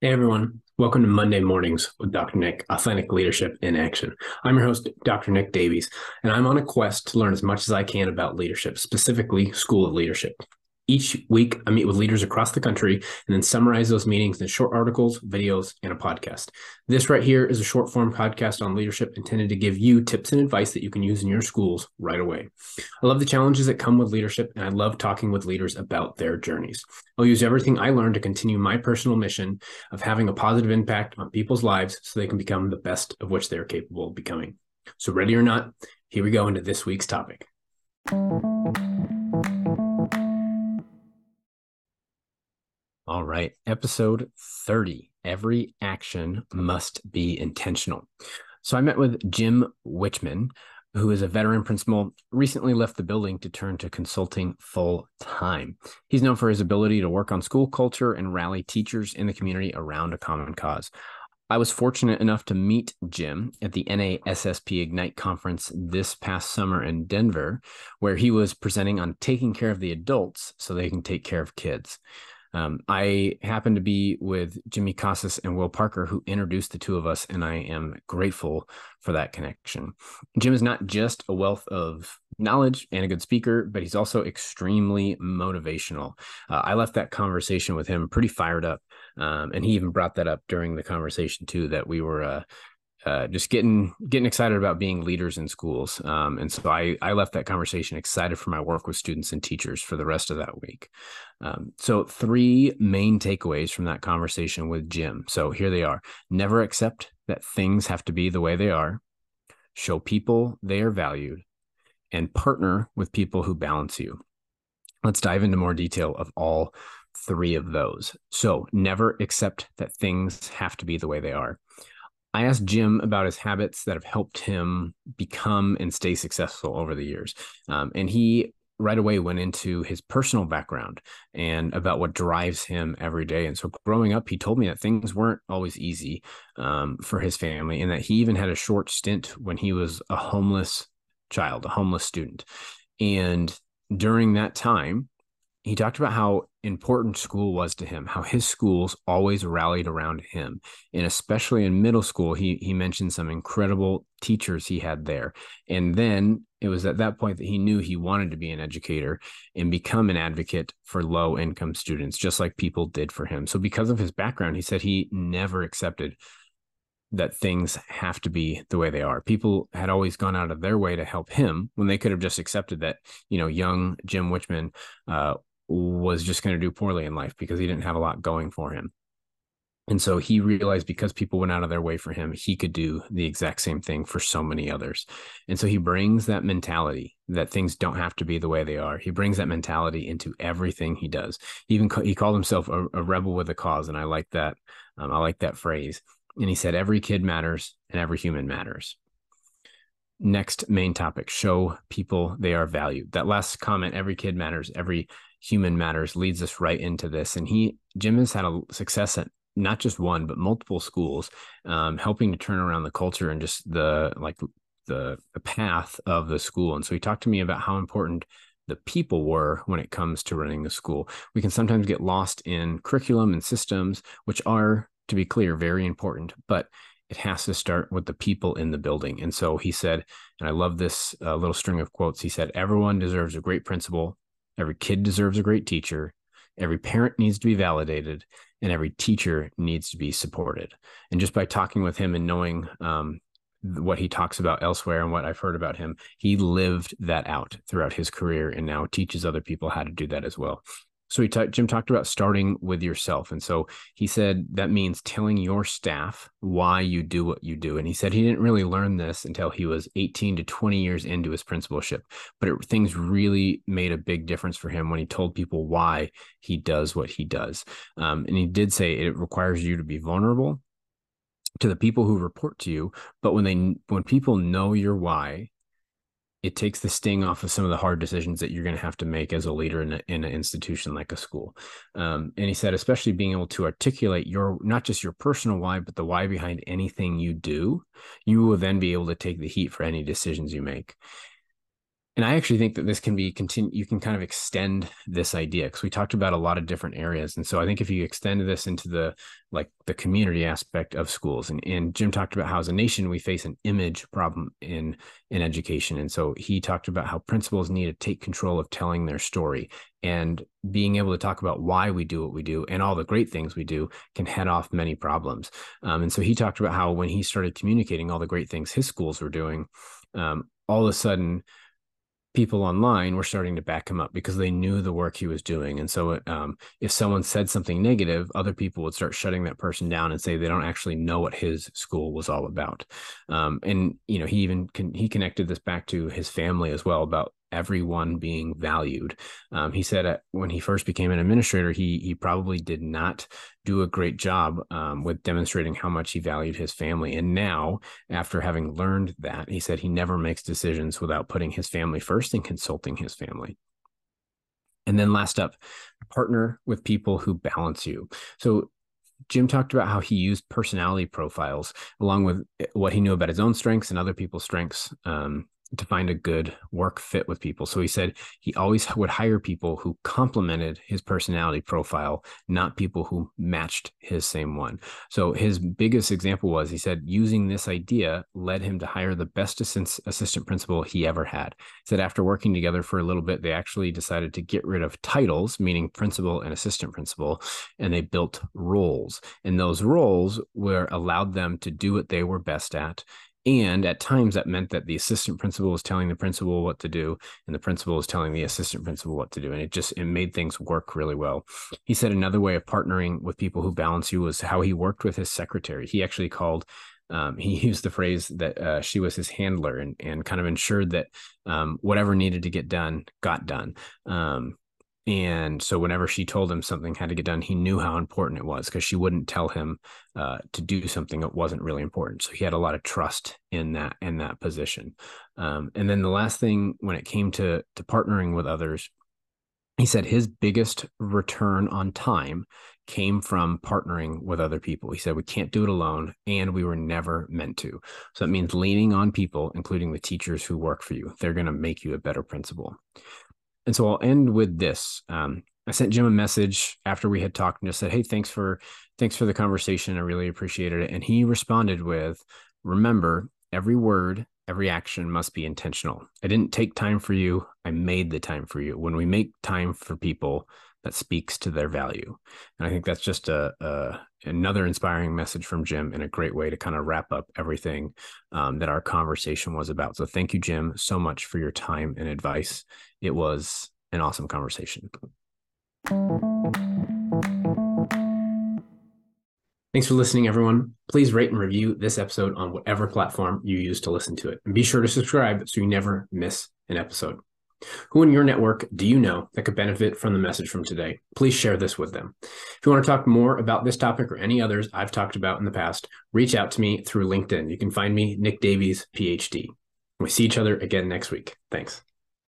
Hey everyone, welcome to Monday Mornings with Dr. Nick, Authentic Leadership in Action. I'm your host, Dr. Nick Davies, and I'm on a quest to learn as much as I can about leadership, specifically School of Leadership. Each week, I meet with leaders across the country and then summarize those meetings in short articles, videos, and a podcast. This right here is a short form podcast on leadership intended to give you tips and advice that you can use in your schools right away. I love the challenges that come with leadership, and I love talking with leaders about their journeys. I'll use everything I learned to continue my personal mission of having a positive impact on people's lives so they can become the best of which they're capable of becoming. So, ready or not, here we go into this week's topic. All right, episode 30. Every action must be intentional. So I met with Jim Wichman, who is a veteran principal, recently left the building to turn to consulting full time. He's known for his ability to work on school culture and rally teachers in the community around a common cause. I was fortunate enough to meet Jim at the NASSP Ignite conference this past summer in Denver, where he was presenting on taking care of the adults so they can take care of kids. Um, I happen to be with Jimmy Casas and Will Parker, who introduced the two of us, and I am grateful for that connection. Jim is not just a wealth of knowledge and a good speaker, but he's also extremely motivational. Uh, I left that conversation with him pretty fired up, um, and he even brought that up during the conversation too. That we were uh, uh, just getting getting excited about being leaders in schools. Um, and so I I left that conversation excited for my work with students and teachers for the rest of that week. Um, so three main takeaways from that conversation with Jim. So here they are: never accept that things have to be the way they are. Show people they are valued, and partner with people who balance you. Let's dive into more detail of all three of those. So never accept that things have to be the way they are. I asked Jim about his habits that have helped him become and stay successful over the years. Um, and he right away went into his personal background and about what drives him every day. And so growing up, he told me that things weren't always easy um, for his family and that he even had a short stint when he was a homeless child, a homeless student. And during that time, he talked about how important school was to him, how his schools always rallied around him. And especially in middle school, he he mentioned some incredible teachers he had there. And then it was at that point that he knew he wanted to be an educator and become an advocate for low income students, just like people did for him. So because of his background, he said he never accepted that things have to be the way they are. People had always gone out of their way to help him when they could have just accepted that, you know, young Jim Wichman uh, was just going to do poorly in life because he didn't have a lot going for him. And so he realized because people went out of their way for him, he could do the exact same thing for so many others. And so he brings that mentality that things don't have to be the way they are. He brings that mentality into everything he does. He even he called himself a, a rebel with a cause, and I like that. Um, I like that phrase. And he said, "Every kid matters, and every human matters." Next main topic: show people they are valued. That last comment: "Every kid matters, every human matters leads us right into this. And he, Jim has had a success at not just one, but multiple schools, um, helping to turn around the culture and just the like the, the path of the school. And so he talked to me about how important the people were when it comes to running the school. We can sometimes get lost in curriculum and systems, which are, to be clear, very important, but it has to start with the people in the building. And so he said, and I love this uh, little string of quotes. He said, Everyone deserves a great principal, Every kid deserves a great teacher. Every parent needs to be validated, and every teacher needs to be supported. And just by talking with him and knowing um, what he talks about elsewhere and what I've heard about him, he lived that out throughout his career and now teaches other people how to do that as well. So he t- Jim talked about starting with yourself, and so he said that means telling your staff why you do what you do. And he said he didn't really learn this until he was 18 to 20 years into his principalship, but it, things really made a big difference for him when he told people why he does what he does. Um, and he did say it requires you to be vulnerable to the people who report to you, but when they when people know your why it takes the sting off of some of the hard decisions that you're going to have to make as a leader in, a, in an institution like a school. Um, and he said, especially being able to articulate your not just your personal why, but the why behind anything you do, you will then be able to take the heat for any decisions you make. And I actually think that this can be continue. You can kind of extend this idea because we talked about a lot of different areas, and so I think if you extend this into the like the community aspect of schools, and, and Jim talked about how as a nation we face an image problem in in education, and so he talked about how principals need to take control of telling their story and being able to talk about why we do what we do and all the great things we do can head off many problems. Um, and so he talked about how when he started communicating all the great things his schools were doing, um, all of a sudden people online were starting to back him up because they knew the work he was doing. And so, um, if someone said something negative, other people would start shutting that person down and say they don't actually know what his school was all about. Um, and you know, he even con- he connected this back to his family as well about everyone being valued. Um, he said uh, when he first became an administrator, he he probably did not do a great job um, with demonstrating how much he valued his family. And now, after having learned that, he said he never makes decisions without putting his family first and consulting his family. And then last up, partner with people who balance you. So Jim talked about how he used personality profiles along with eh, what he knew about his own strengths and other people's strengths um, to find a good work fit with people. So he said he always would hire people who complemented his personality profile, not people who matched his same one. So his biggest example was he said using this idea led him to hire the best assistant principal he ever had. He said after working together for a little bit, they actually decided to get rid of titles, meaning principal and assistant principal, and they built roles. And those roles were allowed them to do what they were best at and at times that meant that the assistant principal was telling the principal what to do and the principal was telling the assistant principal what to do and it just it made things work really well. He said another way of partnering with people who balance you was how he worked with his secretary. He actually called um, he used the phrase that uh, she was his handler and, and kind of ensured that um, whatever needed to get done got done. Um, and so whenever she told him something had to get done, he knew how important it was because she wouldn't tell him uh, to do something that wasn't really important. So he had a lot of trust in that in that position. Um, and then the last thing, when it came to to partnering with others, he said his biggest return on time came from partnering with other people. He said we can't do it alone, and we were never meant to. So that means leaning on people, including the teachers who work for you. They're going to make you a better principal. And so I'll end with this. Um, I sent Jim a message after we had talked and just said, "Hey, thanks for thanks for the conversation. I really appreciated it." And he responded with, "Remember, every word, every action must be intentional. I didn't take time for you. I made the time for you. When we make time for people, that speaks to their value." And I think that's just a, a another inspiring message from Jim and a great way to kind of wrap up everything um, that our conversation was about. So thank you, Jim, so much for your time and advice. It was an awesome conversation. Thanks for listening, everyone. Please rate and review this episode on whatever platform you use to listen to it. And be sure to subscribe so you never miss an episode. Who in your network do you know that could benefit from the message from today? Please share this with them. If you want to talk more about this topic or any others I've talked about in the past, reach out to me through LinkedIn. You can find me, Nick Davies, PhD. We see each other again next week. Thanks.